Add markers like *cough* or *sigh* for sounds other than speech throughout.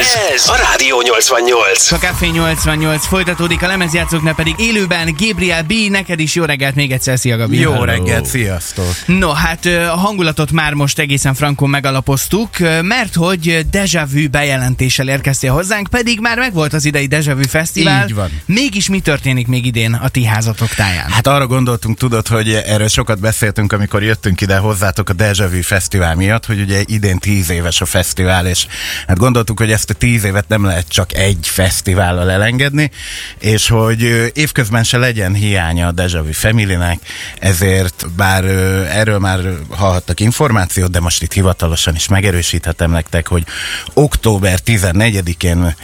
Ez a Rádió 88. A Café 88 folytatódik, a lemezjátszóknál pedig élőben Gabriel B. Neked is jó reggelt még egyszer, szia Gabi. Jó Hello. reggelt, sziasztok! No, hát a hangulatot már most egészen frankon megalapoztuk, mert hogy Deja Vu bejelentéssel érkeztél hozzánk, pedig már megvolt az idei Deja Vu Fesztivál. Így van. Mégis mi történik még idén a ti házatok táján? Hát arra gondoltunk, tudod, hogy erről sokat beszéltünk, amikor jöttünk ide hozzátok a Deja Vu Fesztivál miatt, hogy ugye idén tíz éves a fesztivál, és hát gondoltuk, hogy ezt a tíz évet nem lehet csak egy fesztivállal elengedni, és hogy évközben se legyen hiánya a Deja Vu Family-nek, ezért bár erről már hallhattak információt, de most itt hivatalosan is megerősíthetem nektek, hogy október 14-én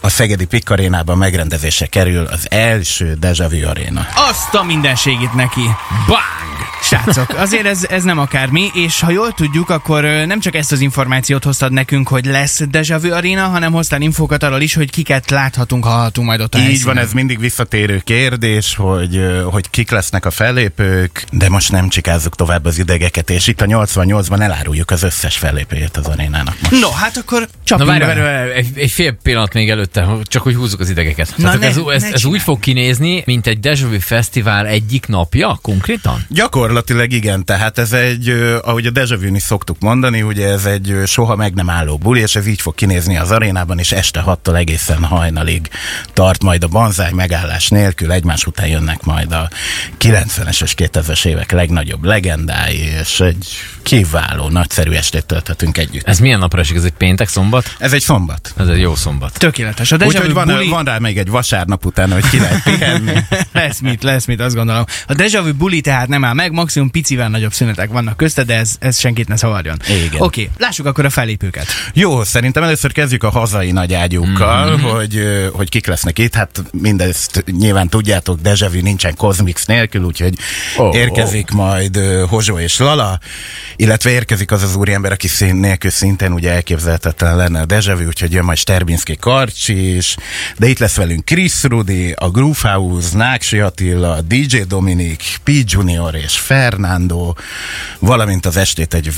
a Szegedi Pikkarénában megrendezése kerül az első Deja Vu Arena. Azt a mindenségit neki. Bang! Srácok, azért ez, ez nem akármi, és ha jól tudjuk, akkor nem csak ezt az információt hoztad nekünk, hogy lesz Deja Vu Arena, hanem hoztál infókat arról is, hogy kiket láthatunk, hallhatunk majd ott a Így helyszínen. van, ez mindig visszatérő kérdés, hogy, hogy kik lesznek a fellépők, de most nem csikázzuk tovább az idegeket, és itt a 88-ban eláruljuk az összes fellépőjét az arénának most. No, hát akkor Na csapjunk várj, bele. várj, várj, egy, egy fél pillanat még előtte, csak hogy húzzuk az idegeket. Na Tehát ne- ez, ne ez, ez úgy fog kinézni, mint egy Deja Vu Fesztivál egyik napja konkrétan? Gyakorlatilag igen, tehát ez egy, ahogy a Deja Vu-n is szoktuk mondani, ugye ez egy soha meg nem álló buli, és ez így fog kinézni az arénában, és este 6-tól egészen hajnalig tart majd a banzáj megállás nélkül, egymás után jönnek majd a 90-es és 2000-es évek legnagyobb legendái, és egy kiváló, nagyszerű estét tölthetünk együtt. Ez milyen napra esik? Ez egy péntek, szombat? Ez egy szombat. Ez egy jó szombat. Tökéletes. A Deja Úgyhogy van, buli... van rá még egy vasárnap után, hogy ki lehet pihenni. *laughs* lesz mit, lesz mit, azt gondolom. A Deja Vu buli tehát nem áll meg, maximum picivel nagyobb szünetek vannak közte, de ez, ez senkit ne szavarjon. Igen. Oké, lássuk akkor a fellépőket. Jó, szerintem először kezdjük a hazai nagy ágyúkkal, Mhm. mm-hmm. hogy, hogy kik lesznek itt. Hát mindezt nyilván tudjátok, Deja Vu nincsen Cosmix nélkül, úgyhogy Oh, érkezik oh. majd Hozsó és Lala, illetve érkezik az az úriember, aki szín, nélkül szintén ugye elképzelhetetlen lenne a Deja Vu, úgyhogy jön majd Sterbinski Karcsi is, de itt lesz velünk Chris Rudi, a Groove House, Náksi Attila, DJ Dominik, P. Junior és Fernando, valamint az estét egy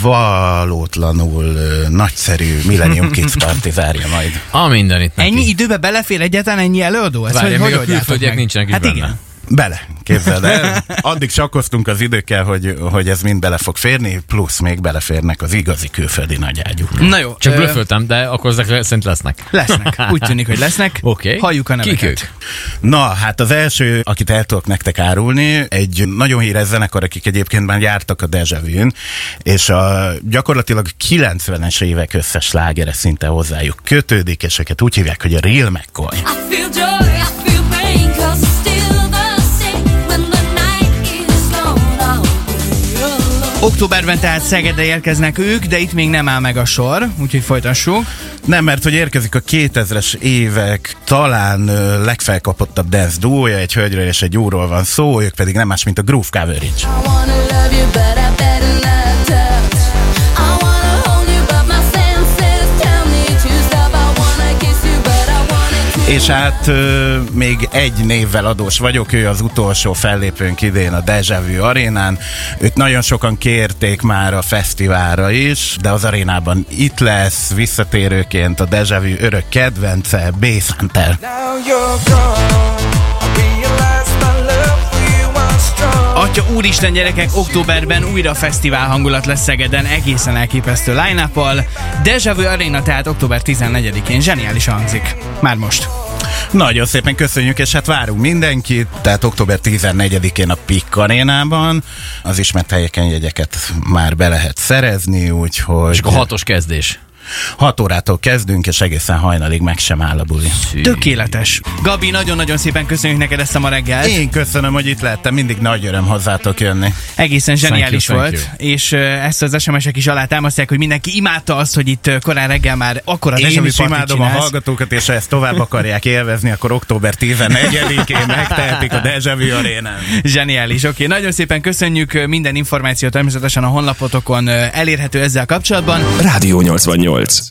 valótlanul nagyszerű Millennium Kids *laughs* Party zárja majd. A mindenit neki. Ennyi időbe belefér egyáltalán ennyi előadó? Ezt Várj, hogy, még hogy a külföldiek nincsenek is Hát benne. igen. Bele, képzeld el. Addig sakkoztunk az időkkel, hogy, hogy ez mind bele fog férni, plusz még beleférnek az igazi külföldi nagyágyúk. Na jó. Csak ö, blöföltem, de akkor ezek szerint lesznek. Lesznek. Úgy tűnik, hogy lesznek. *laughs* Oké. Halljuk a neveket. Kik ők? Na, hát az első, akit el tudok nektek árulni, egy nagyon híres zenekar, akik egyébként már jártak a Deja Vu-n, és a gyakorlatilag 90-es évek összes slágere szinte hozzájuk kötődik, és őket úgy hívják, hogy a Real McCoy. I feel joy, Októberben tehát Szegedre érkeznek ők, de itt még nem áll meg a sor, úgyhogy folytassuk. Nem, mert hogy érkezik a 2000-es évek talán ö, legfelkapottabb dance duója, egy hölgyről és egy úrról van szó, ők pedig nem más, mint a Groove Coverage. I wanna love you, but I És hát még egy névvel adós vagyok, ő az utolsó fellépőnk idén a Deja Vu arénán. Őt nagyon sokan kérték már a fesztiválra is, de az arénában itt lesz, visszatérőként a Deja Vu örök kedvence, was strong. Atya úristen gyerekek, októberben újra fesztivál hangulat lesz Szegeden, egészen elképesztő line Deja Vu Arena tehát október 14-én, zseniális hangzik. Már most. Nagyon szépen köszönjük, és hát várunk mindenkit, tehát október 14-én a Pikk arénában, az ismert helyeken jegyeket már be lehet szerezni, úgyhogy És akkor hatos kezdés. 6 órától kezdünk, és egészen hajnalig meg sem áll a buli. Tökéletes. Gabi, nagyon-nagyon szépen köszönjük neked ezt a ma reggelt. Én köszönöm, hogy itt lehettem, mindig nagy öröm hozzátok jönni. Egészen zseniális Thank you, volt, thank és ezt az SMS-ek is alátámasztják, hogy mindenki imádta azt, hogy itt korán reggel már akkora Én Deja Vu is imádom a csinálsz. hallgatókat, és ha ezt tovább akarják élvezni, akkor október 14-én megtehetik a Deja Vu arénán. Zseniális, oké. Nagyon szépen köszönjük minden információ természetesen a honlapotokon elérhető ezzel kapcsolatban. Rádió 88. Stolz.